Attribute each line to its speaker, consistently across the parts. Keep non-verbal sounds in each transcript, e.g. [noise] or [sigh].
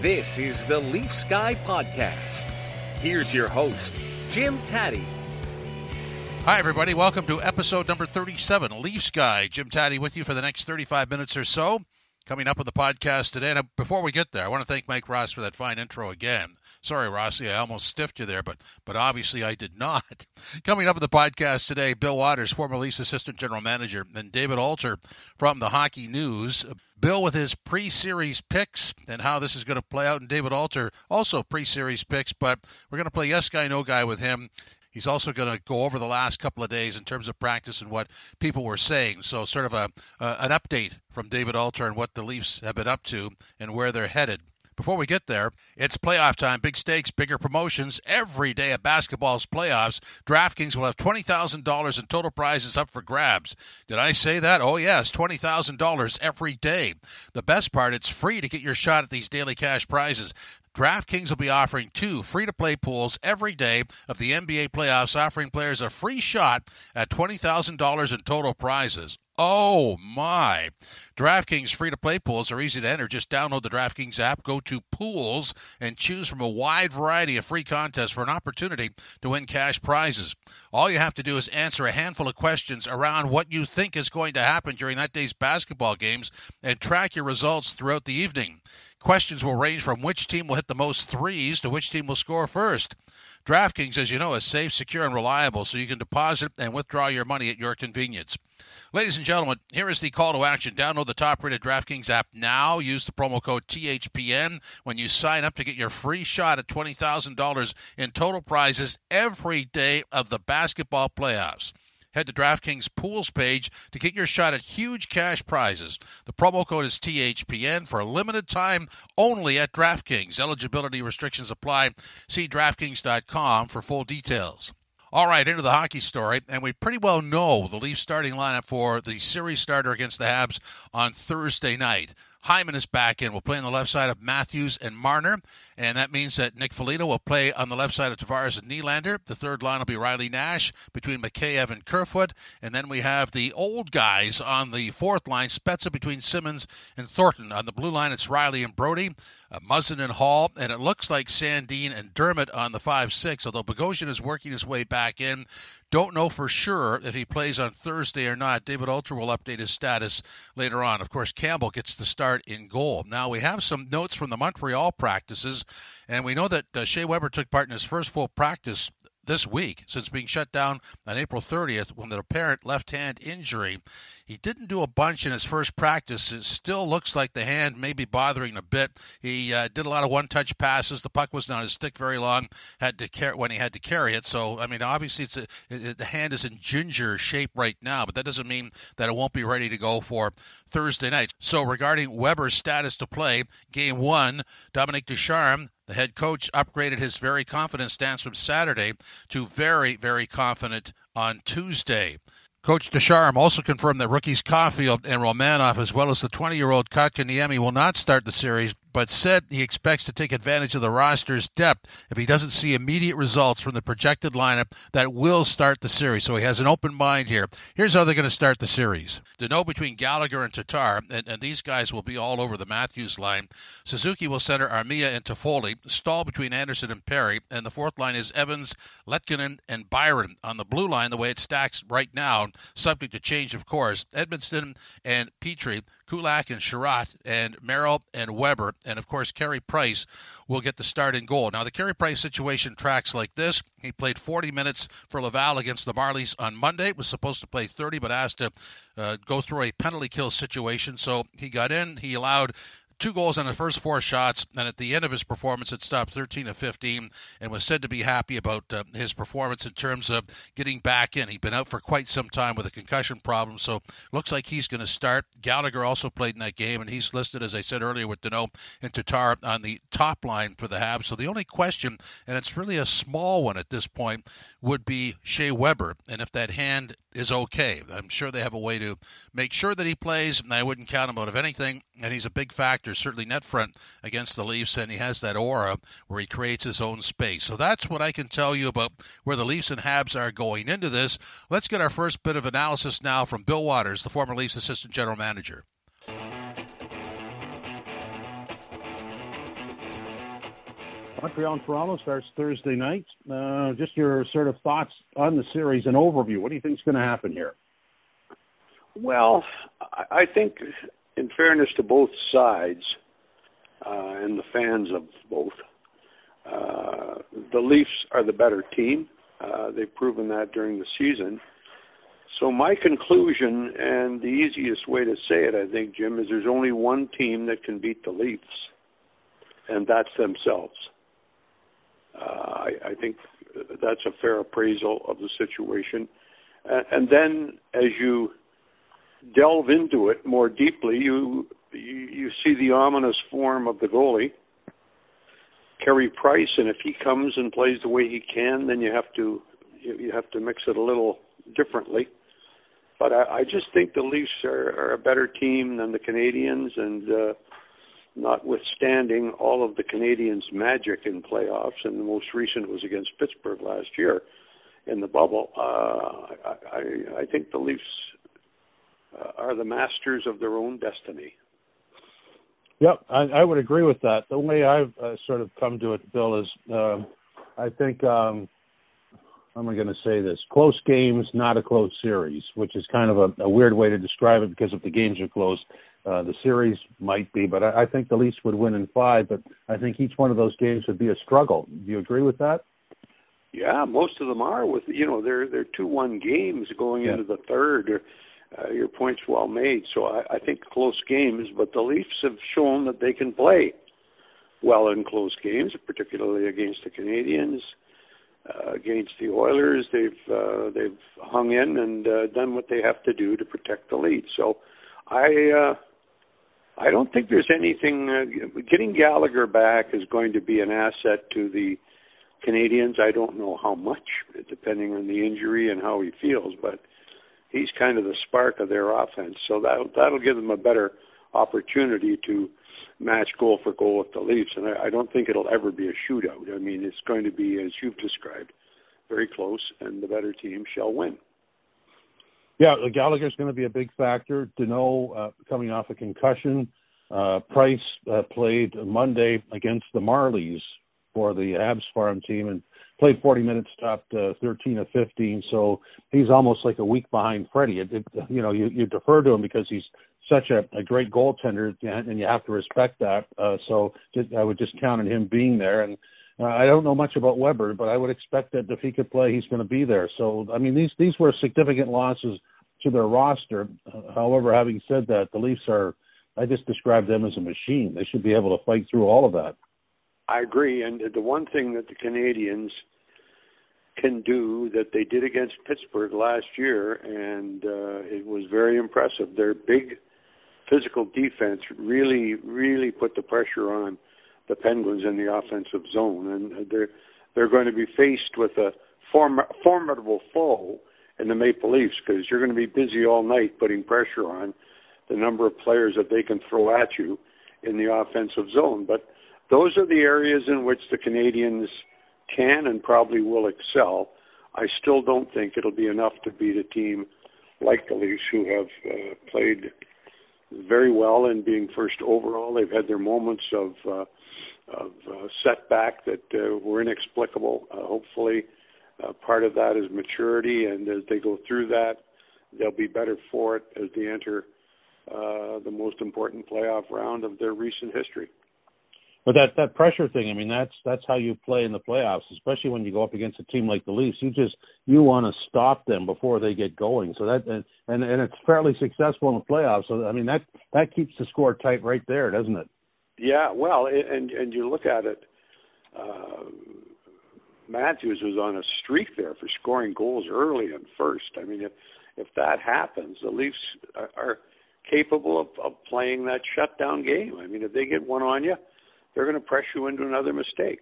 Speaker 1: This is the Leafs Guy Podcast. Here's your host, Jim Tatti.
Speaker 2: Hi, everybody. Welcome to episode number 37, Leafs Guy. Jim Tatti with you for the next 35 minutes or so. Coming up on the podcast today. And before we get there, I want to thank Mike Ross for that fine intro again. Sorry, Rossi, I almost stiffed you there, but but obviously I did not. [laughs] Coming up on the podcast today, Bill Waters, former Leafs assistant general manager, and David Alter from the Hockey News. Bill with his pre-series picks and how this is going to play out, and David Alter also pre-series picks. But we're going to play yes guy, no guy with him. He's also going to go over the last couple of days in terms of practice and what people were saying. So, sort of a uh, an update from David Alter and what the Leafs have been up to and where they're headed. Before we get there, it's playoff time. Big stakes, bigger promotions. Every day of basketball's playoffs, DraftKings will have $20,000 in total prizes up for grabs. Did I say that? Oh, yes, $20,000 every day. The best part, it's free to get your shot at these daily cash prizes. DraftKings will be offering two free to play pools every day of the NBA playoffs, offering players a free shot at $20,000 in total prizes. Oh my. DraftKings free to play pools are easy to enter. Just download the DraftKings app, go to pools, and choose from a wide variety of free contests for an opportunity to win cash prizes. All you have to do is answer a handful of questions around what you think is going to happen during that day's basketball games and track your results throughout the evening. Questions will range from which team will hit the most threes to which team will score first. DraftKings, as you know, is safe, secure, and reliable, so you can deposit and withdraw your money at your convenience. Ladies and gentlemen, here is the call to action. Download the top rated DraftKings app now. Use the promo code THPN when you sign up to get your free shot at $20,000 in total prizes every day of the basketball playoffs. Head to DraftKings Pools page to get your shot at huge cash prizes. The promo code is THPN for a limited time only at DraftKings. Eligibility restrictions apply. See DraftKings.com for full details. All right, into the hockey story, and we pretty well know the Leafs starting lineup for the series starter against the Habs on Thursday night. Hyman is back in. We'll play on the left side of Matthews and Marner, and that means that Nick Foligno will play on the left side of Tavares and Nylander. The third line will be Riley Nash between Mikheyev and Kerfoot, and then we have the old guys on the fourth line, Spezza between Simmonds and Thornton. On the blue line, it's Rielly and Brodie, uh, Muzzin and Hall, and it looks like Sandin and Dermott on the 5-6, although Bogosian is working his way back in. Don't know for sure if he plays on Thursday or not. David Alter will update his status later on. Of course, Campbell gets the start in goal. Now, we have some notes from the Montreal practices, and we know that uh, Shea Weber took part in his first full practice this week since being shut down on April 30th when the apparent left hand injury. He didn't do a bunch in his first practice. It still looks like the hand may be bothering a bit. He uh, did a lot of one-touch passes. The puck was not his stick very long. Had to when he had to carry it. So I mean, obviously, it's a, it, the hand is in ginger shape right now, but that doesn't mean that it won't be ready to go for Thursday night. So regarding Weber's status to play, Game One, Dominic Ducharme the head coach upgraded his very confident stance from Saturday to very, very confident on Tuesday. Coach Ducharme also confirmed that rookies Caufield and Romanov, as well as the 20-year-old Kotkaniemi, will not start the series, but said he expects to take advantage of the roster's depth if he doesn't see immediate results from the projected lineup that will start the series. So he has an open mind here. Here's how they're going to start the series. Danault between Gallagher and Tatar, and, and, these guys will be all over the Matthews line. Suzuki will center Armia and Toffoli. Staal between Anderson and Perry, and the fourth line is Evans, Lehkonen, and Byron. On the blue line, the way it stacks right now, subject to change, of course, Edmundson and Petry Kulak and Chiarot and Merrill and Weber, and of course Carey Price will get the start in goal. Now the Carey Price situation tracks like this. He played 40 minutes for Laval against the Marlies on Monday. Was supposed to play 30, but asked to uh, go through a penalty kill situation. So he got in. He allowed two goals on the first four shots, and at the end of his performance, it stopped 13 of 15, and was said to be happy about uh, his performance in terms of getting back in. He'd been out for quite some time with a concussion problem, so looks like he's going to start. Gallagher also played in that game, and he's listed, as I said earlier, with Danault and Tatar on the top line for the Habs. So the only question, and it's really a small one at this point, would be Shea Weber, and if that hand is okay. I'm sure they have a way to make sure that he plays, and I wouldn't count him out of anything. And he's a big factor, certainly net front against the Leafs, and he has that aura where he creates his own space. So that's what I can tell you about where the Leafs and Habs are going into this. Let's get our first bit of analysis now from Bill Waters, the former Leafs assistant general manager.
Speaker 3: Montreal and Toronto starts Thursday night. Uh, just your sort of thoughts on the series and overview. What do you think is going to happen here?
Speaker 4: Well, I think, in fairness to both sides uh, and the fans of both, uh, the Leafs are the better team. Uh, they've proven that during the season. So my conclusion, and the easiest way to say it, I think, Jim, is there's only one team that can beat the Leafs, and that's themselves. Uh, I, I think that's a fair appraisal of the situation. Uh, and then, as you delve into it more deeply, you, you see the ominous form of the goalie, Carey Price, and if he comes and plays the way he can, then you have to you, you have to mix it a little differently. But I, I just think the Leafs are, are a better team than the Canadiens, and uh, notwithstanding all of the Canadiens' magic in playoffs, and the most recent was against Pittsburgh last year in the bubble. Uh, I, I think the Leafs uh, are the masters of their own destiny.
Speaker 3: Yep, I, I would agree with that. The way I've uh, sort of come to it, Bill, is uh, I think um, how am I going to say this? Close games, not a close series, which is kind of a, a weird way to describe it because if the games are close, uh, the series might be, but I, I think the Leafs would win in five. But I think each one of those games would be a struggle. Do you agree with that?
Speaker 4: Yeah, most of them are. With you know, they're they're two one games going yeah. into the third. Or, uh, your point's well made. So I, I think close games, but the Leafs have shown that they can play well in close games, particularly against the Canadiens, Uh, against the Oilers, they've uh, they've hung in and uh, done what they have to do to protect the lead. So, I uh, I don't think there's anything. Uh, getting Gallagher back is going to be an asset to the Canadiens. I don't know how much, depending on the injury and how he feels, but he's kind of the spark of their offense. So that that'll give them a better opportunity to match goal for goal with the Leafs, and I, I don't think it'll ever be a shootout. I mean, it's going to be as you've described, very close, and the better team shall win.
Speaker 3: Yeah, Gallagher's going to be a big factor. Danault uh, coming off a concussion. Uh, Price uh, played Monday against the Marlies for the Habs farm team and played 40 minutes, stopped uh, 13 of 15. So he's almost like a week behind Freddie. It, it, you know, you, you defer to him because he's such a, a great goaltender, and you have to respect that. Uh, so just, I would just count on him being there. And uh, I don't know much about Weber, but I would expect that if he could play, he's going to be there. So I mean, these these were significant losses to their roster. However, having said that, the Leafs are. I just described them as a machine. They should be able to fight through all of that.
Speaker 4: I agree, and the one thing that the Canadiens can do that they did against Pittsburgh last year, and uh, it was very impressive. Their big physical defense really, really put the pressure on the Penguins in the offensive zone, and they're they're going to be faced with a form, formidable foe in the Maple Leafs because you're going to be busy all night putting pressure on the number of players that they can throw at you in the offensive zone. But those are the areas in which the Canadiens can and probably will excel. I still don't think it'll be enough to beat a team like the Leafs who have uh, played very well in being first overall. They've had their moments of uh, of uh, setback that uh, were inexplicable. Uh, hopefully, part of that is maturity, and as they go through that, they'll be better for it as they enter uh, the most important playoff round of their recent history.
Speaker 3: But that that pressure thing, I mean, that's that's how you play in the playoffs, especially when you go up against a team like the Leafs. You just you want to stop them before they get going. So that and and, and it's fairly successful in the playoffs. So I mean, that that keeps the score tight right there, doesn't it?
Speaker 4: Yeah, well, and and you look at it. Uh, Matthews was on a streak there for scoring goals early and first. I mean, if if that happens, the Leafs are, are capable of, of playing that shutdown game. I mean, if they get one on you, they're going to press you into another mistake.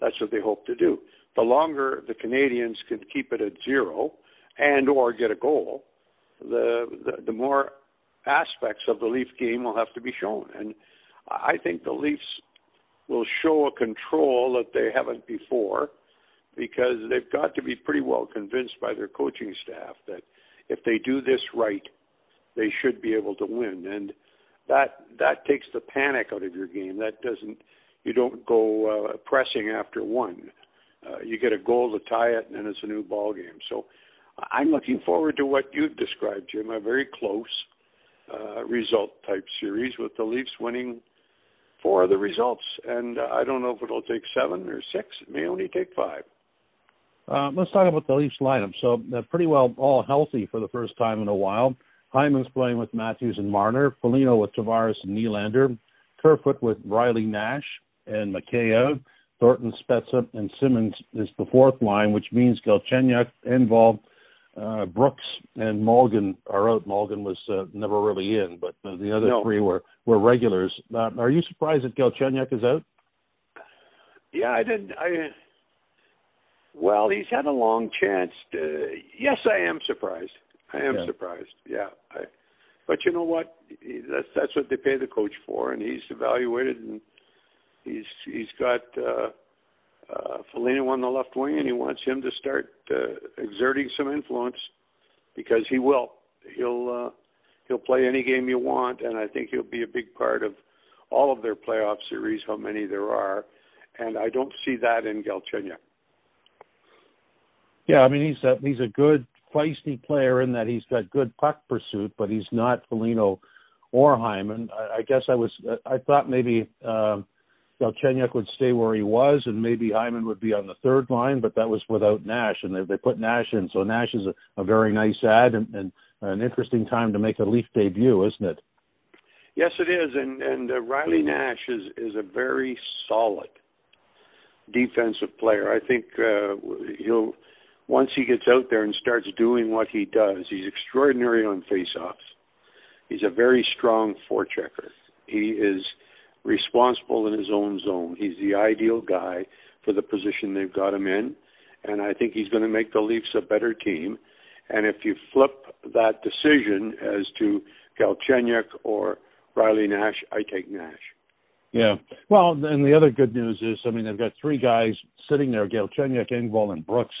Speaker 4: That's what they hope to do. The longer the Canadiens can keep it at zero and or get a goal, the the, the more aspects of the Leaf game will have to be shown. And I think the Leafs will show a control that they haven't before because they've got to be pretty well convinced by their coaching staff that if they do this right, they should be able to win. And that that takes the panic out of your game. That doesn't you don't go uh, pressing after one. Uh, you get a goal to tie it, and then it's a new ball game. So I'm looking forward to what you've described, Jim. A very close uh, result type series with the Leafs winning four of the results. And uh, I don't know if it'll take seven or six. It may only take five.
Speaker 3: Uh, let's talk about the Leafs lineup. So they're pretty well all healthy for the first time in a while. Hyman's playing with Matthews and Marner, Foligno with Tavares and Nylander, Kerfoot with Riley Nash and Mikheyev, Thornton, Spezza, and Simmonds is the fourth line, which means Galchenyuk, Engvall, uh, Brooks, and Morgan are out. Morgan was uh, never really in, but uh, the other
Speaker 4: no.
Speaker 3: three were were regulars. Uh, are you surprised that Galchenyuk is out?
Speaker 4: Yeah, I didn't. I well, he's had a long chance. To, yes, I am surprised. I am
Speaker 3: Yeah.
Speaker 4: surprised. Yeah, I, but you know what? That's that's what they pay the coach for, and he's evaluated, and he's he's got uh, uh, Foligno on the left wing, and he wants him to start uh, exerting some influence because he will. He'll uh, he'll play any game you want, and I think he'll be a big part of all of their playoff series, how many there are, and I don't see that in Galchenyuk.
Speaker 3: Yeah, I mean he's a he's a good feisty player in that he's got good puck pursuit, but he's not Foligno or Hyman. I, I guess I was I thought maybe um, would stay where he was, and maybe Hyman would be on the third line, but that was without Nash, and they, they put Nash in, so Nash is a, a very nice ad and, and an interesting time to make a Leaf debut, isn't it?
Speaker 4: Yes, it is, and and uh, Riley Nash is is a very solid defensive player. I think uh, he'll once he gets out there and starts doing what he does, he's extraordinary on faceoffs. He's a very strong forechecker. He is responsible in his own zone. He's the ideal guy for the position they've got him in, and I think he's going to make the Leafs a better team. And if you flip that decision as to Galchenyuk or Riley Nash, I take Nash.
Speaker 3: Yeah. Well, and the other good news is, I mean, they've got three guys sitting there: Galchenyuk, Engvall, and Brooks,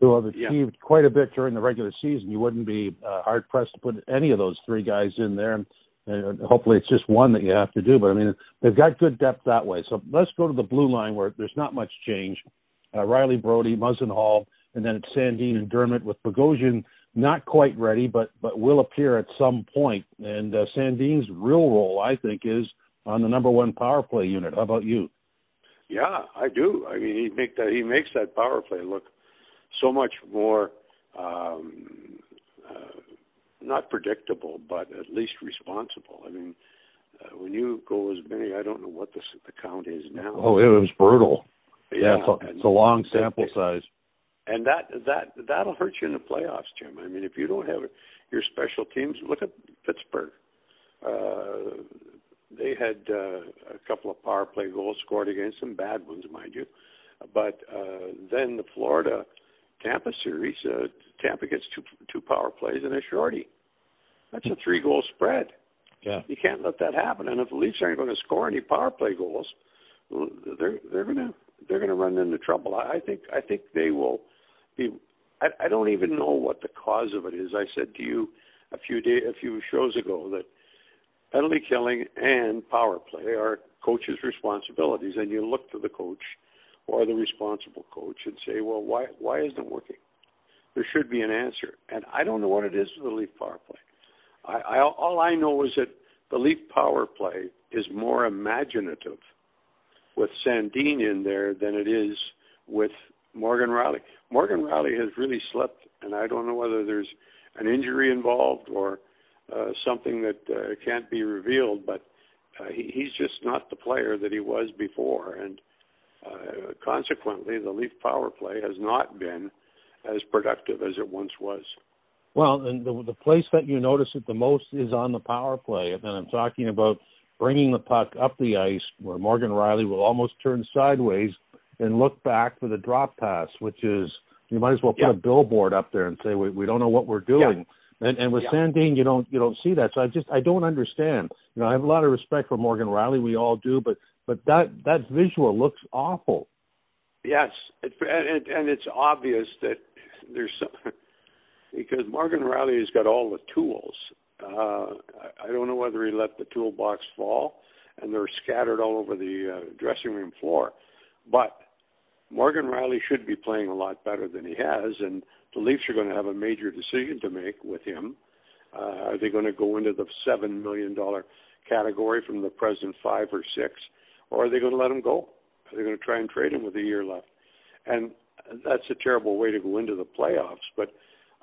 Speaker 3: who have
Speaker 4: Yeah.
Speaker 3: achieved quite a bit during the regular season. You wouldn't be uh, hard pressed to put any of those three guys in there. And hopefully, it's just one that you have to do. But I mean, they've got good depth that way. So let's go to the blue line where there's not much change. Uh, Rielly Brodie, Muzzin Hall, and then it's Sandin and Dermott with Bogosian not quite ready, but but will appear at some point. And uh, Sandin's real role, I think, is on the number one power play unit. How about you?
Speaker 4: Yeah, I do. I mean, he make that he makes that power play look so much more um, uh, not predictable, but at least responsible. I mean, uh, when you go as many, I don't know what the the count is now.
Speaker 3: Oh, it was brutal.
Speaker 4: yeah,
Speaker 3: it's, a, it's a long sample size.
Speaker 4: and that that that'll hurt you in the playoffs, Jim. I mean, if you don't have your special teams, look at Pittsburgh. Uh, they had uh, a couple of power play goals scored against them, bad ones, mind you. But uh, then the Florida Tampa series, uh, Tampa gets two two power plays and a shorty. That's a three goal spread.
Speaker 3: Yeah.
Speaker 4: You can't let that happen. And if the Leafs aren't going to score any power play goals, they're they're going to they're going to run into trouble. I I think I think they will be. I, I don't even know what the cause of it is. I said to you a few day a few shows ago that penalty killing and power play are coaches' responsibilities, and you look to the coach or the responsible coach and say, well, why why isn't it working? There should be an answer, and I don't know what it is with the Leaf power play. I, I all I know is that the Leaf power play is more imaginative with Sandine in there than it is with Morgan Rielly. Morgan Rielly has really slipped, and I don't know whether there's an injury involved or uh, something that uh, can't be revealed. But uh, he, he's just not the player that he was before, and uh, consequently, the Leaf power play has not been as productive as it once was.
Speaker 3: Well, and the the place that you notice it the most is on the power play, and then I'm talking about bringing the puck up the ice, where Morgan Rielly will almost turn sideways and look back for the drop pass, which is you might as well put
Speaker 4: yeah.
Speaker 3: a billboard up there and say we, we don't know what we're doing. Yeah. And and with yeah. Sandin, you don't you don't see that. So I just I don't understand. You know, I have a lot of respect for Morgan Rielly. We all do, but but that that visual looks awful.
Speaker 4: Yes, it, and and it's obvious that there's some, [laughs] because Morgan Rielly has got all the tools. Uh, I don't know whether he let the toolbox fall, and they're scattered all over the uh, dressing room floor. But Morgan Rielly should be playing a lot better than he has, and the Leafs are going to have a major decision to make with him. Uh, are they going to go into the seven million dollar category from the present five or six, or are they going to let him go? Are they going to try and trade him with a year left? And that's a terrible way to go into the playoffs. But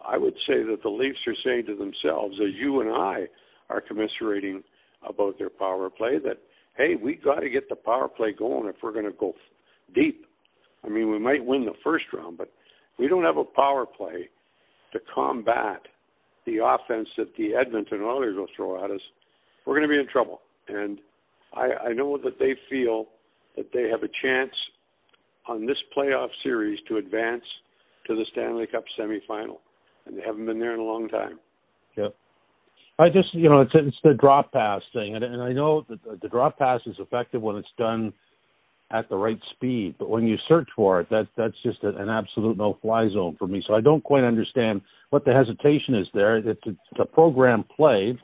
Speaker 4: I would say that the Leafs are saying to themselves, as you and I are commiserating about their power play, that hey, we got to get the power play going if we're going to go deep. I mean, we might win the first round, but we don't have a power play to combat the offense that the Edmonton Oilers will throw at us. We're going to be in trouble. And I, I know that they feel that they have a chance on this playoff series to advance to the Stanley Cup semifinal, and they haven't been there in a long time.
Speaker 3: Yep. I just, you know, it's it's the drop pass thing, and, and I know that the, drop pass is effective when it's done at the right speed. But when you search for it, that that's just an absolute no-fly zone for me. So I don't quite understand what the hesitation is there. It's it's a program play,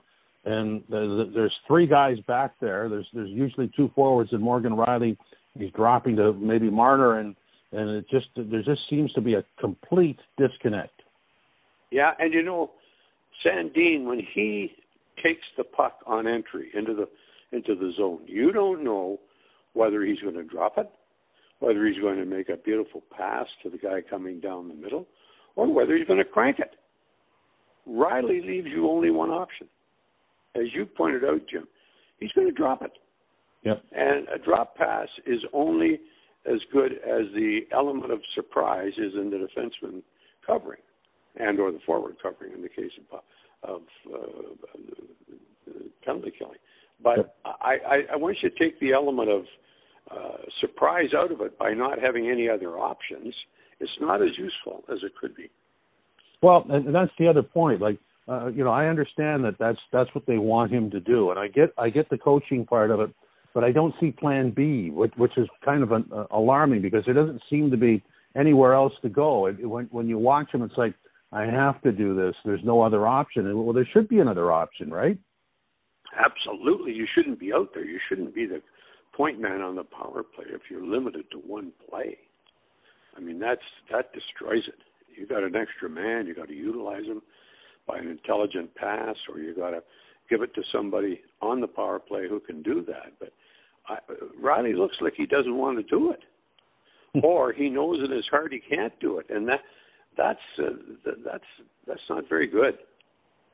Speaker 3: and there's, three guys back there. There's there's usually two forwards, and Morgan Rielly. he's dropping to maybe Marner, and and it just there just seems to be a complete disconnect.
Speaker 4: Yeah, and you know, Sandin when he takes the puck on entry into the into the zone, you don't know whether he's going to drop it, whether he's going to make a beautiful pass to the guy coming down the middle, or whether he's going to crank it. Rielly leaves you only one option. As you pointed out, Jim, he's going to drop it.
Speaker 3: Yep.
Speaker 4: And a drop pass is only as good as the element of surprise is in the defenseman covering, and or the forward covering in the case of of uh, penalty killing. But yep. I, I, I want you to take the element of uh, surprise out of it by not having any other options, it's not as useful as it could be.
Speaker 3: Well, and that's the other point. Like, uh, you know, I understand that that's that's what they want him to do, and I get I get the coaching part of it, but I don't see Plan B, which, which is kind of an, uh, alarming because there doesn't seem to be anywhere else to go. It, when when you watch him, it's like I have to do this. There's no other option. And, well, there should be another option, right?
Speaker 4: Absolutely, you shouldn't be out there. You shouldn't be the point man on the power play if you're limited to one play. I mean, that's that destroys it. You got an extra man, you got to utilize him by an intelligent pass, or you got to give it to somebody on the power play who can do that. But I, Rielly looks like he doesn't want to do it, or he knows in his heart he can't do it, and that that's uh, that's that's not very good.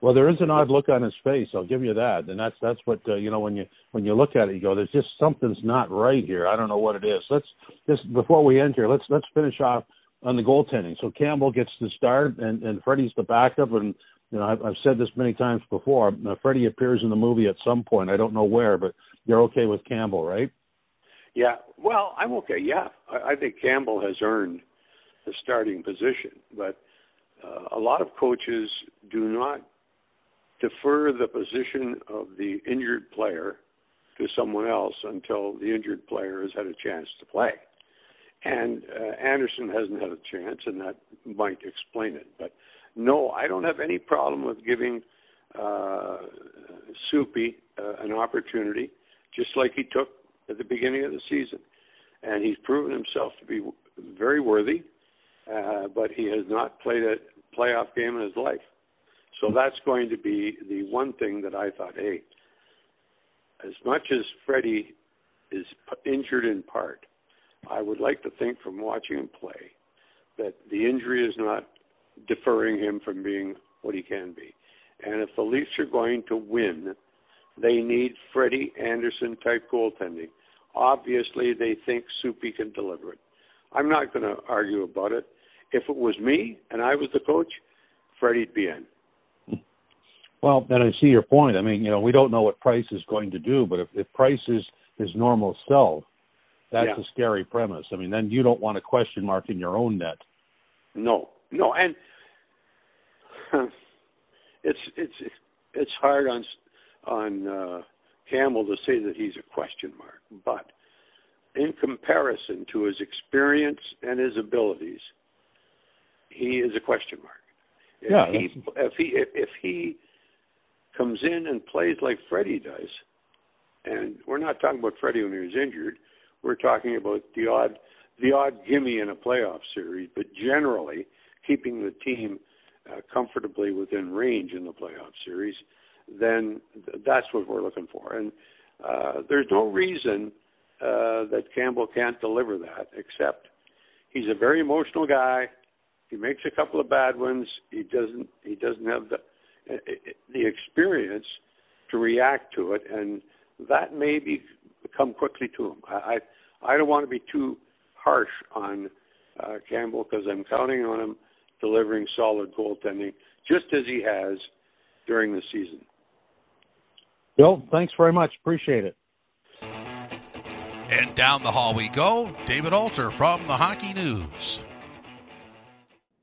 Speaker 3: Well, there is an odd look on his face. I'll give you that, and that's that's what uh, you know when you when you look at it, you go, "There's just something's not right here." I don't know what it is. Let's just before we end here, let's let's finish off on the goaltending. So Campbell gets the start, and and Freddie's the backup, and you know I've, I've said this many times before. Uh, Freddie appears in the movie at some point. I don't know where, but you're okay with Campbell, right?
Speaker 4: Yeah. Well, I'm okay. Yeah, I, I think Campbell has earned the starting position, but uh, a lot of coaches do not defer the position of the injured player to someone else until the injured player has had a chance to play. And uh, Andersen hasn't had a chance, and that might explain it. But no, I don't have any problem with giving uh, Soupy uh, an opportunity, just like he took at the beginning of the season. And he's proven himself to be very worthy, uh, but he has not played a playoff game in his life. So that's going to be the one thing that I thought, hey, as much as Freddie is injured in part, I would like to think from watching him play that the injury is not deferring him from being what he can be. And if the Leafs are going to win they need Freddie Andersen type goaltending. Obviously, they think Soupy can deliver it. I'm not going to argue about it. If it was me and I was the coach, Freddie'd be in.
Speaker 3: Well, and I see your point. I mean, you know, we don't know what Price is going to do, but if, if Price is his normal self, that's yeah. a scary premise. I mean, then you don't want a question mark in your own net.
Speaker 4: No, no, and [laughs] it's it's it's hard on on uh, Campbell to say that he's a question mark, but in comparison to his experience and his abilities, he is a question mark. If
Speaker 3: yeah,
Speaker 4: he if he if, if he comes in and plays like Freddie does, and we're not talking about Freddie when he was injured, we're talking about the odd the odd gimme in a playoff series, but generally keeping the team uh, comfortably within range in the playoff series, then th- that's what we're looking for. And uh, there's no reason uh, that Campbell can't deliver that, except he's a very emotional guy. He makes a couple of bad ones. He doesn't. He doesn't have the uh, the experience to react to it, and that may be come quickly to him. I I, I don't want to be too harsh on uh, Campbell because I'm counting on him delivering solid goaltending, just as he has during the season.
Speaker 3: Bill, thanks very much. Appreciate it.
Speaker 2: And down the hall we go. David Alter from the Hockey News.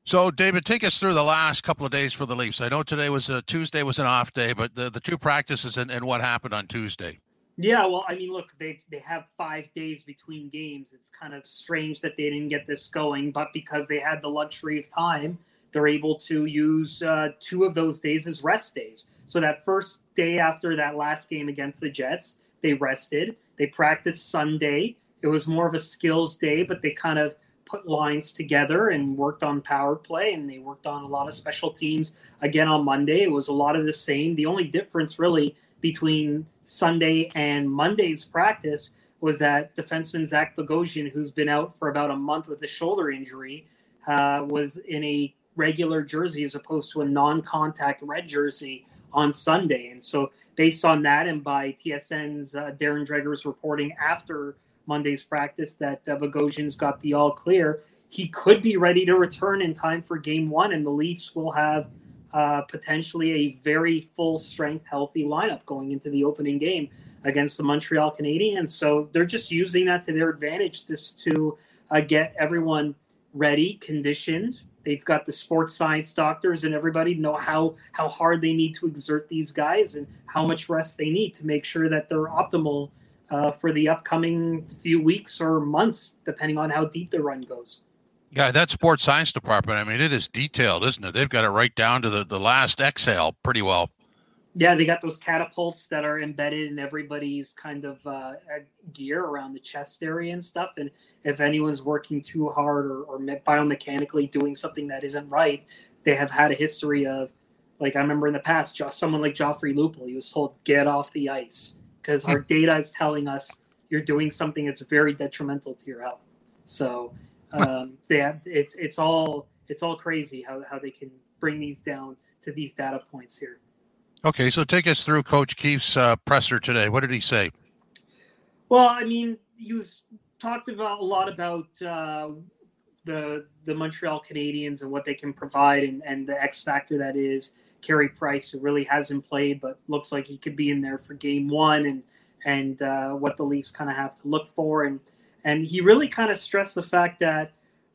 Speaker 2: So, David, take us through the last couple of days for the Leafs. I know today was a Tuesday was an off day, but the, the two practices and, and what happened on Tuesday.
Speaker 5: Yeah, well, I mean, look, they they have five days between games. It's kind of strange that they didn't get this going, but because they had the luxury of time, they're able to use uh, two of those days as rest days. So that first day after that last game against the Jets, they rested. They practiced Sunday. It was more of a skills day, but they kind of put lines together and worked on power play and they worked on a lot of special teams again on Monday. It was a lot of the same. The only difference really between Sunday and Monday's practice was that defenseman Zach Bogosian, who's been out for about a month with a shoulder injury, uh, was in a regular jersey as opposed to a non-contact red jersey on Sunday. And so, based on that, and by TSN's uh, Darren Dreger's reporting after Monday's practice that uh, Bogosian's got the all clear, he could be ready to return in time for Game One, and the Leafs will have uh, potentially a very full strength, healthy lineup going into the opening game against the Montreal Canadiens. So they're just using that to their advantage just to uh, get everyone ready, conditioned. They've got the sports science doctors and everybody know how how hard they need to exert these guys and how much rest they need to make sure that they're optimal uh, for the upcoming few weeks or months, depending on how deep the run goes.
Speaker 2: Yeah, that sports science department, I mean, it is detailed, isn't it? They've got it right down to the, the last exhale pretty well.
Speaker 5: Yeah, they got those catapults that are embedded in everybody's kind of uh, gear around the chest area and stuff. And if anyone's working too hard or, or biomechanically doing something that isn't right, they have had a history of, like I remember in the past, just someone like Joffrey Lupul, he was told get off the ice because our data is telling us you're doing something that's very detrimental to your health. So um, they have, it's it's all it's all crazy how, how they can bring these down to these data points here.
Speaker 2: Okay, so take us through Coach Keefe's uh, presser today. What did he say?
Speaker 5: Well, I mean, he was talked about a lot about uh, the the Montreal Canadiens and what they can provide, and, and the X factor that is Carey Price, who really hasn't played, but looks like he could be in there for Game One, and and uh, what the Leafs kind of have to look for, and and he really kind of stressed the fact that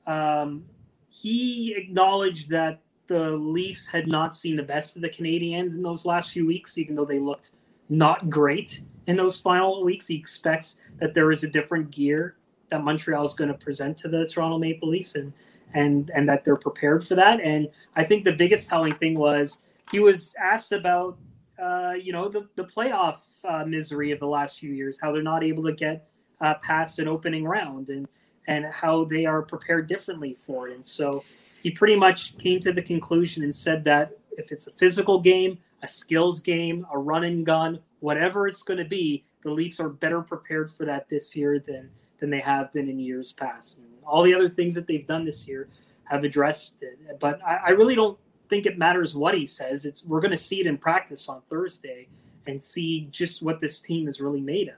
Speaker 5: um, he acknowledged that the Leafs had not seen the best of the Canadiens in those last few weeks, even though they looked not great in those final weeks. He expects that there is a different gear that Montreal is going to present to the Toronto Maple Leafs, and and and that they're prepared for that. And I think the biggest telling thing was he was asked about, uh, you know, the the playoff uh, misery of the last few years, how they're not able to get uh, past an opening round, and and how they are prepared differently for it. And so he pretty much came to the conclusion and said that if it's a physical game, a skills game, a run and gun, whatever it's going to be, the Leafs are better prepared for that this year than than they have been in years past. And all the other things that they've done this year have addressed it. But I, I really don't think it matters what he says. It's we're going to see it in practice on Thursday, and see just what this team is really made of.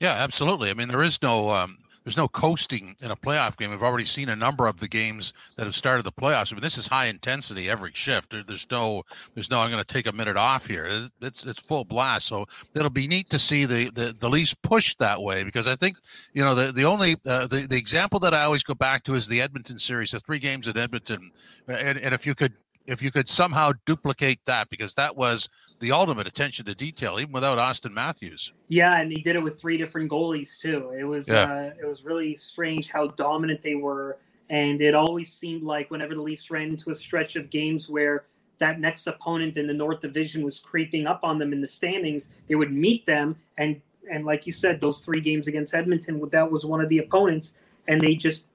Speaker 2: Yeah, absolutely. I mean, there is no um, there's no coasting in a playoff game. We've already seen a number of the games that have started the playoffs. I mean, this is high intensity every shift. There, there's no, there's no. I'm going to take a minute off here. It's it's full blast. So it'll be neat to see the the, the Leafs pushed that way because I think you know the the only uh, the the example that I always go back to is the Edmonton series, the three games at Edmonton, and and if you could if you could somehow duplicate that because that was the ultimate attention to detail even without Auston Matthews.
Speaker 5: Yeah, and he did it with three different goalies too. It was yeah. uh, it was really strange how dominant they were and it always seemed like whenever the Leafs ran into a stretch of games where that next opponent in the North Division was creeping up on them in the standings, they would meet them and and like you said those three games against Edmonton that was one of the opponents and they just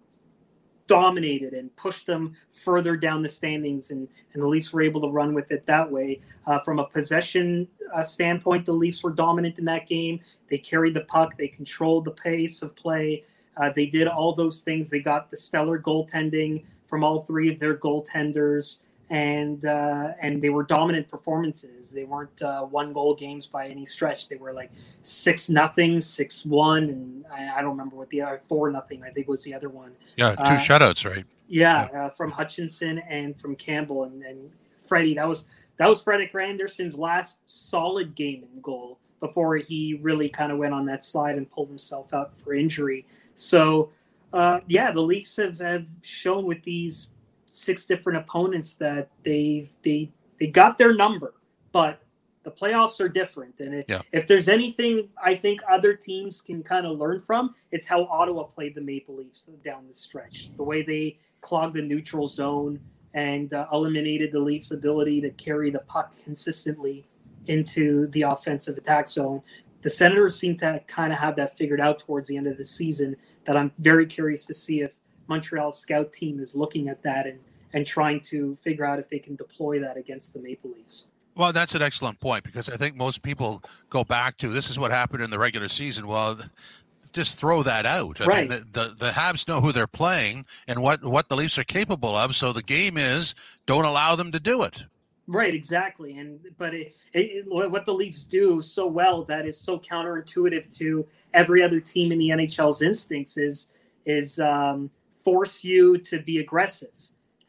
Speaker 5: dominated and pushed them further down the standings, and, and the Leafs were able to run with it that way. Uh, from a possession uh, standpoint, the Leafs were dominant in that game. They carried the puck, they controlled the pace of play. Uh, they did all those things. They got the stellar goaltending from all three of their goaltenders and uh, and they were dominant performances. They weren't uh, one goal games by any stretch. They were like six nothing, six one, and I, I don't remember what the other four nothing. I think was the other one.
Speaker 2: Yeah, two uh, shutouts, right?
Speaker 5: Yeah, yeah. Uh, from Hutchinson and from Campbell and, and Freddie. That was that was Frederick Andersen's last solid game in goal before he really kind of went on that slide and pulled himself out for injury. So. Uh, yeah, the Leafs have, have shown with these six different opponents that they've they they got their number, but the playoffs are different. And it, yeah. if there's anything I think other teams can kind of learn from, it's how Ottawa played the Maple Leafs down the stretch. The way they clogged the neutral zone and uh, eliminated the Leafs' ability to carry the puck consistently into the offensive attack zone. The Senators seem to kind of have that figured out towards the end of the season. That I'm very curious to see if Montreal scout team is looking at that and and trying to figure out if they can deploy that against the Maple Leafs.
Speaker 2: Well, that's an excellent point because I think most people go back to this is what happened in the regular season. Well, just throw that out. I
Speaker 5: right.
Speaker 2: Mean, the, the, the Habs know who they're playing and what what the Leafs are capable of. So the game is don't allow them to do it.
Speaker 5: Right, exactly. And but it, it, what the Leafs do so well that is so counterintuitive to every other team in the NHL's instincts is is um, force you to be aggressive.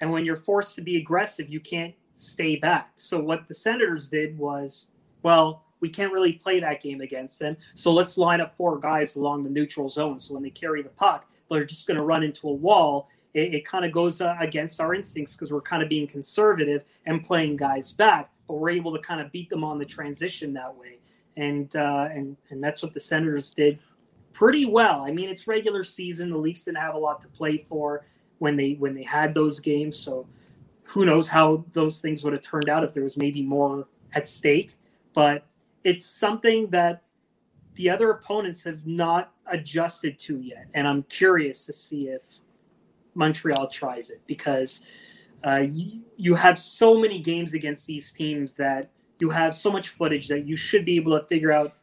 Speaker 5: And when you're forced to be aggressive, you can't stay back. So what the Senators did was, well, we can't really play that game against them. So let's line up four guys along the neutral zone. So when they carry the puck, they're just going to run into a wall. It, it kind of goes uh, against our instincts because we're kind of being conservative and playing guys back, but we're able to kind of beat them on the transition that way. And uh, and and that's what the Senators did pretty well. I mean, it's regular season. The Leafs didn't have a lot to play for when they when they had those games. So who knows how those things would have turned out if there was maybe more at stake. But it's something that the other opponents have not adjusted to yet, and I'm curious to see if Montreal tries it because uh, you, you have so many games against these teams that you have so much footage that you should be able to figure out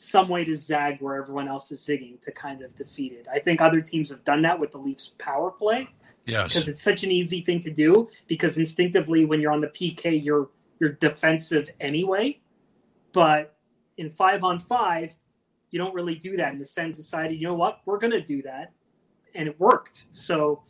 Speaker 5: some way to zag where everyone else is zigging to kind of defeat it. I think other teams have done that with the Leafs power play.
Speaker 2: Yes.
Speaker 5: Because it's such an easy thing to do because instinctively when you're on the PK you're you're defensive anyway. But in 5 on 5 you don't really do that and the Sens decided, you know what, we're going to do that and it worked. So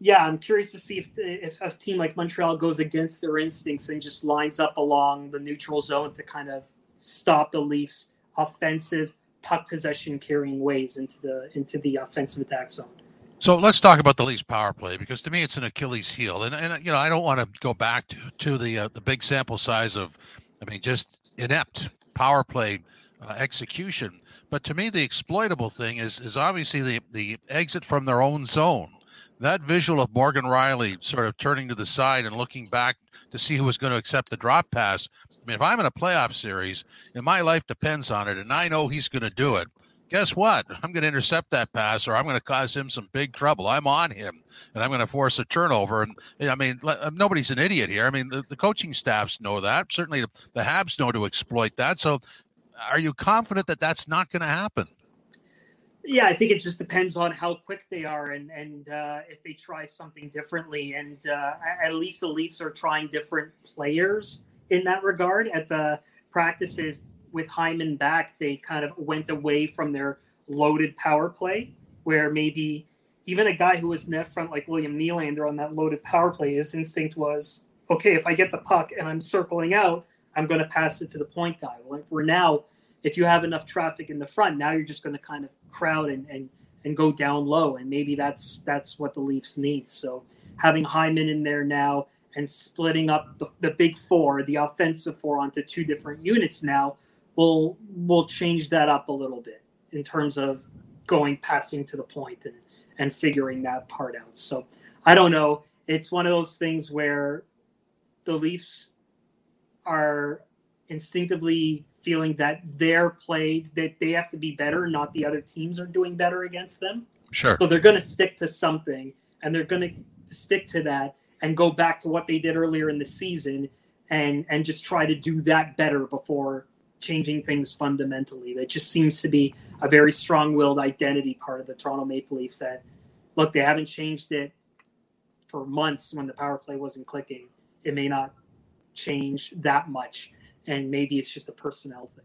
Speaker 5: yeah, I'm curious to see if, if a team like Montreal goes against their instincts and just lines up along the neutral zone to kind of stop the Leafs offensive puck possession carrying ways into the into the offensive attack zone.
Speaker 2: So let's talk about the Leafs power play because to me it's an Achilles heel, and and you know I don't want to go back to to the uh, the big sample size of, I mean just inept power play uh, execution, but to me the exploitable thing is is obviously the the exit from their own zone. That visual of Morgan Rielly sort of turning to the side and looking back to see who was going to accept the drop pass mean, if I'm in a playoff series and my life depends on it, and I know he's going to do it, guess what? I'm going to intercept that pass, or I'm going to cause him some big trouble. I'm on him, and I'm going to force a turnover. And I mean, uh, nobody's an idiot here. I mean, the, the coaching staffs know that. Certainly, the, Habs know to exploit that. So, are you confident that that's not going to happen?
Speaker 5: Yeah, I think it just depends on how quick they are and and uh, if they try something differently. And uh, at least the Leafs are trying different players in that regard at the practices with Hyman back, they kind of went away from their loaded power play, where maybe even a guy who was net front like William Nylander on that loaded power play, his instinct was, okay, if I get the puck and I'm circling out, I'm going to pass it to the point guy. Like we're now, if you have enough traffic in the front, now you're just going to kind of crowd and, and and go down low, and maybe that's that's what the Leafs need. So having Hyman in there now and splitting up the, the big four, the offensive four, onto two different units now will will change that up a little bit in terms of going passing to the point and and figuring that part out. So I don't know. It's one of those things where the Leafs are instinctively feeling that their play that they have to be better, not the other teams are doing better against them.
Speaker 2: Sure.
Speaker 5: So they're going to stick to something, and they're going to stick to that and go back to what they did earlier in the season, and and just try to do that better before changing things fundamentally. That just seems to be a very strong-willed identity part of the Toronto Maple Leafs. That look, they haven't changed it for months when the power play wasn't clicking. It may not change that much, and maybe it's just a personnel thing.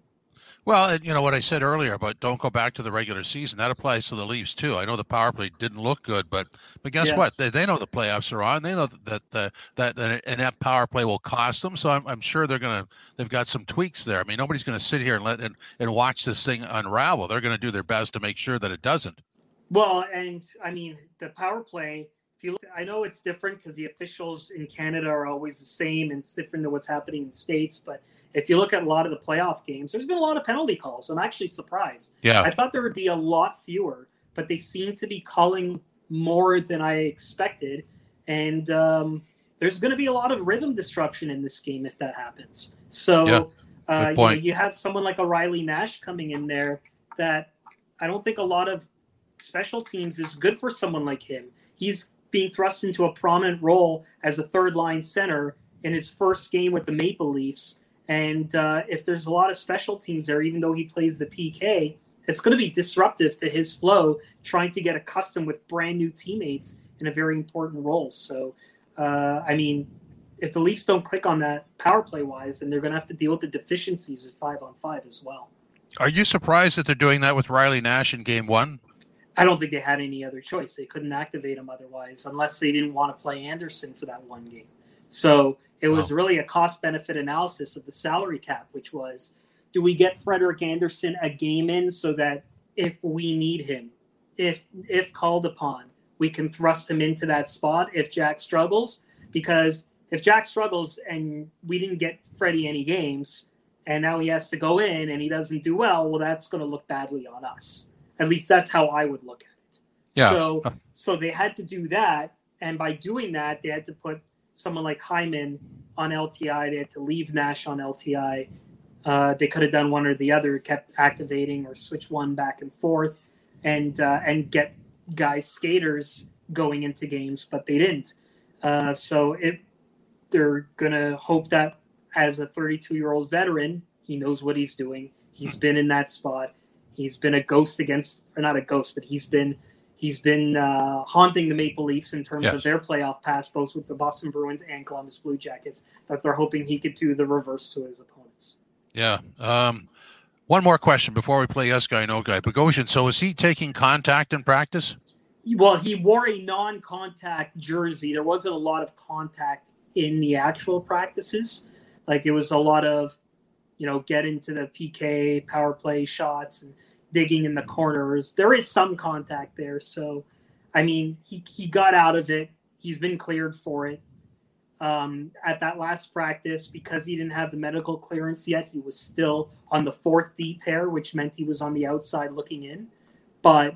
Speaker 2: Well, you know what I said earlier, but don't go back to the regular season. That applies to the Leafs too. I know the power play didn't look good, but but guess yeah. what? They, they know the playoffs are on. They know that that that, that an that power play will cost them. So I'm, I'm sure they're gonna they've got some tweaks there. I mean, nobody's gonna sit here and let and, and watch this thing unravel. They're gonna do their best to make sure that it doesn't.
Speaker 5: Well, and I mean the power play you look, I know it's different because the officials in Canada are always the same, and it's different than what's happening in the states. But if you look at a lot of the playoff games, there's been a lot of penalty calls. I'm actually surprised.
Speaker 2: Yeah,
Speaker 5: I thought there would be a lot fewer, but they seem to be calling more than I expected, and um, there's going to be a lot of rhythm disruption in this game if that happens. So, yeah, uh, you, know, you have someone like a Riley Nash coming in there that I don't think a lot of special teams is good for someone like him. He's being thrust into a prominent role as a third line center in his first game with the Maple Leafs. And uh, if there's a lot of special teams there, even though he plays the PK, it's going to be disruptive to his flow, trying to get accustomed with brand new teammates in a very important role. So, uh, I mean, if the Leafs don't click on that power play wise, then they're going to have to deal with the deficiencies of five on five as well.
Speaker 2: Are you surprised that they're doing that with Riley Nash in game one?
Speaker 5: I don't think they had any other choice. They couldn't activate him otherwise, unless they didn't want to play Andersen for that one game. So it was wow. really a cost benefit analysis of the salary cap, which was do we get Frederik Andersen a game in so that if we need him, if if called upon, we can thrust him into that spot if Jack struggles? Because if Jack struggles and we didn't get Freddie any games, and now he has to go in and he doesn't do well, well, that's going to look badly on us. At least that's how I would look at it.
Speaker 2: Yeah.
Speaker 5: So so they had to do that, and by doing that, they had to put someone like Hyman on LTI. They had to leave Nash on LTI. Uh, they could have done one or the other, kept activating or switch one back and forth, and uh, and get guys skaters going into games, but they didn't. Uh, so it they're gonna hope that as a 32 year old veteran, he knows what he's doing. He's been in that spot. He's been a ghost against, or not a ghost, but he's been he's been uh, haunting the Maple Leafs in terms yes. of their playoff past, both with the Boston Bruins and Columbus Blue Jackets. That they're hoping he could do the reverse to his opponents.
Speaker 2: Yeah. Um, one more question before we play yes guy no guy. Bogosian. So is he taking contact in practice?
Speaker 5: Well, he wore a non-contact jersey. There wasn't a lot of contact in the actual practices. Like it was a lot of you know, get into the PK power play shots and digging in the corners. There is some contact there. So, I mean, he, he got out of it. He's been cleared for it. Um, at that last practice, because he didn't have the medical clearance yet, he was still on the fourth D pair, which meant he was on the outside looking in. But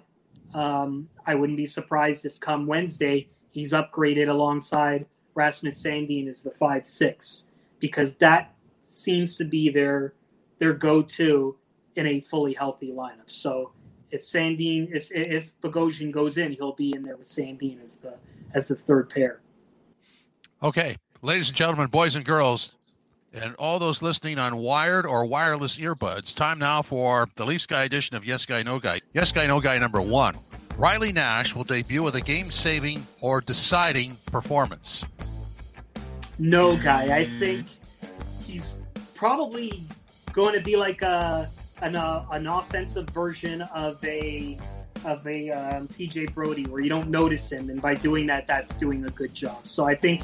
Speaker 5: um, I wouldn't be surprised if come Wednesday he's upgraded alongside Rasmus Sandin as the five six because that seems to be their their go-to in a fully healthy lineup. So if Sandin is if Bogosian goes in, he'll be in there with Sandin as the as the third pair.
Speaker 2: Okay, ladies and gentlemen, boys and girls, and all those listening on wired or wireless earbuds, time now for the Leafs Guy edition of Yes Guy No Guy. Yes Guy No Guy number one. Riley Nash will debut with a game-saving or deciding performance.
Speaker 5: No guy. I think probably going to be like a an, uh, an offensive version of a of a um, TJ Brodie where you don't notice him, and by doing that, that's doing a good job. So I think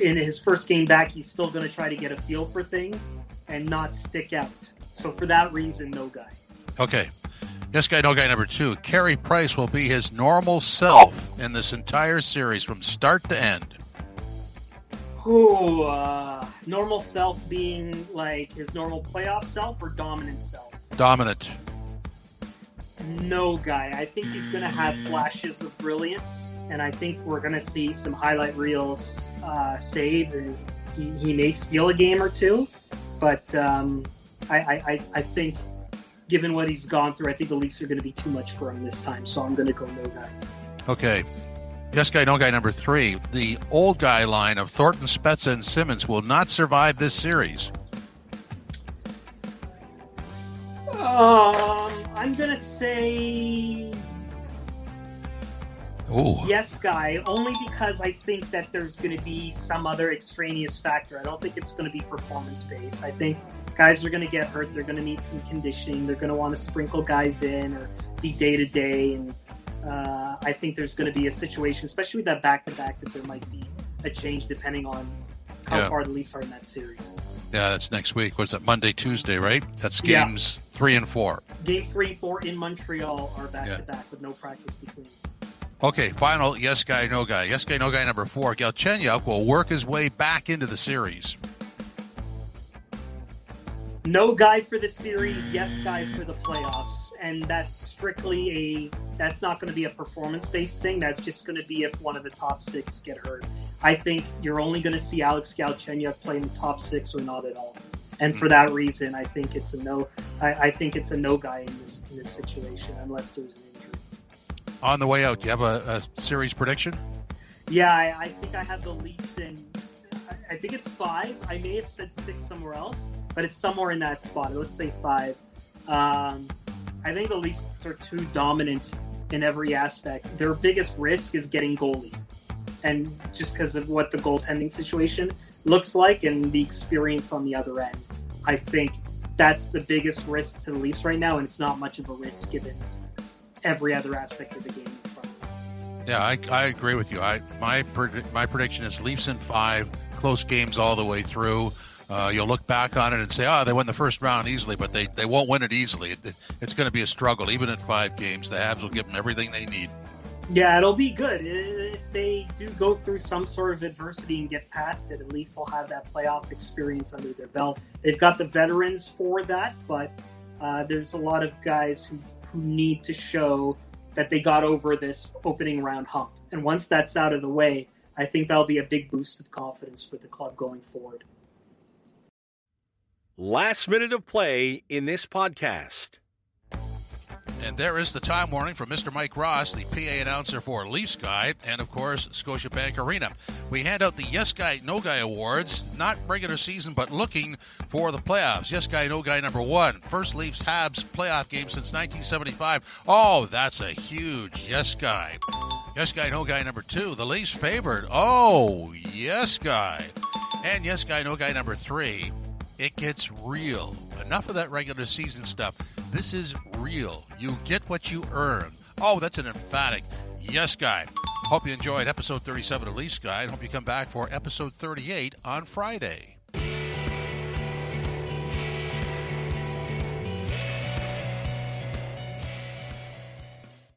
Speaker 5: in his first game back, he's still going to try to get a feel for things and not stick out. So for that reason, no guy.
Speaker 2: Okay. Yes guy, no guy number two. Carey Price will be his normal self in this entire series from start to end.
Speaker 5: Ooh, uh, normal self being like his normal playoff self or dominant self?
Speaker 2: Dominant.
Speaker 5: No guy. I think he's going to have flashes of brilliance, and I think we're going to see some highlight reels uh, saves, and he, he, may steal a game or two. But um, I, I, I think, given what he's gone through, I think the Leafs are going to be too much for him this time. So I'm going to go no guy.
Speaker 2: Okay. Yes guy, no guy number three. The old guy line of Thornton, Spezza, and Simmonds will not survive this series.
Speaker 5: Um, I'm gonna say
Speaker 2: Ooh.
Speaker 5: yes, guy. Only because I think that there's gonna be some other extraneous factor. I don't think it's gonna be performance based. I think guys are gonna get hurt. They're gonna need some conditioning. They're gonna want to sprinkle guys in or be day to day and uh, I think there's going to be a situation, especially with that back to back, that there might be a change depending on how yeah. far the Leafs are in that series.
Speaker 2: Yeah, that's next week. What's that? Monday, Tuesday, right? That's games yeah. three and four.
Speaker 5: Games three and four in Montreal are back to back with no practice between.
Speaker 2: Okay, final yes guy, no guy. Yes guy, no guy number four. Galchenyuk will work his way back into the series.
Speaker 5: No guy for the series, yes guy for the playoffs and that's strictly a that's not going to be a performance based thing. That's just going to be if one of the top six get hurt. I think you're only going to see Alex Galchenyuk play in the top six or not at all. And for that reason, I think it's a no. I, I think it's a no guy in this in this situation unless there's an injury.
Speaker 2: On the way out, do you have a, a series prediction?
Speaker 5: Yeah, I, I, think I have the Leafs in. I, I think it's five. I may have said six somewhere else, but it's somewhere in that spot. Let's say five. Um, I think the Leafs are too dominant in every aspect. Their biggest risk is getting goalie, and just because of what the goaltending situation looks like and the experience on the other end, I think that's the biggest risk to the Leafs right now, and it's not much of a risk given every other aspect of the game.
Speaker 2: Yeah, I, I agree with you. I my my prediction is Leafs in five, close games all the way through. Uh, you'll look back on it and say, "Oh, they won the first round easily," but they, they won't win it easily. It, it, it's going to be a struggle, even at five games. The Habs will give them everything they need.
Speaker 5: Yeah, it'll be good if they do go through some sort of adversity and get past it. At least they'll have that playoff experience under their belt. They've got the veterans for that, but uh, there's a lot of guys who who need to show that they got over this opening round hump. And once that's out of the way, I think that'll be a big boost of confidence for the club going forward.
Speaker 1: Last minute of play in this podcast.
Speaker 2: And there is the time warning from Mr. Mike Ross, the PA announcer for Leafs Guy, and of course, Scotiabank Arena. We hand out the Yes Guy, No Guy awards, not regular season, but looking for the playoffs. Yes Guy, No Guy number one. First Leafs Habs playoff game since 1975. Oh, that's a huge Yes Guy. Yes Guy, No Guy number two. The Leafs favored. Oh, Yes Guy. And Yes Guy, No Guy number three it gets real. Enough of that regular season stuff. This is real. You get what you earn. Oh, that's an emphatic yes, guy. Hope you enjoyed episode 37 of Leafs Guy and hope you come back for episode 38 on Friday.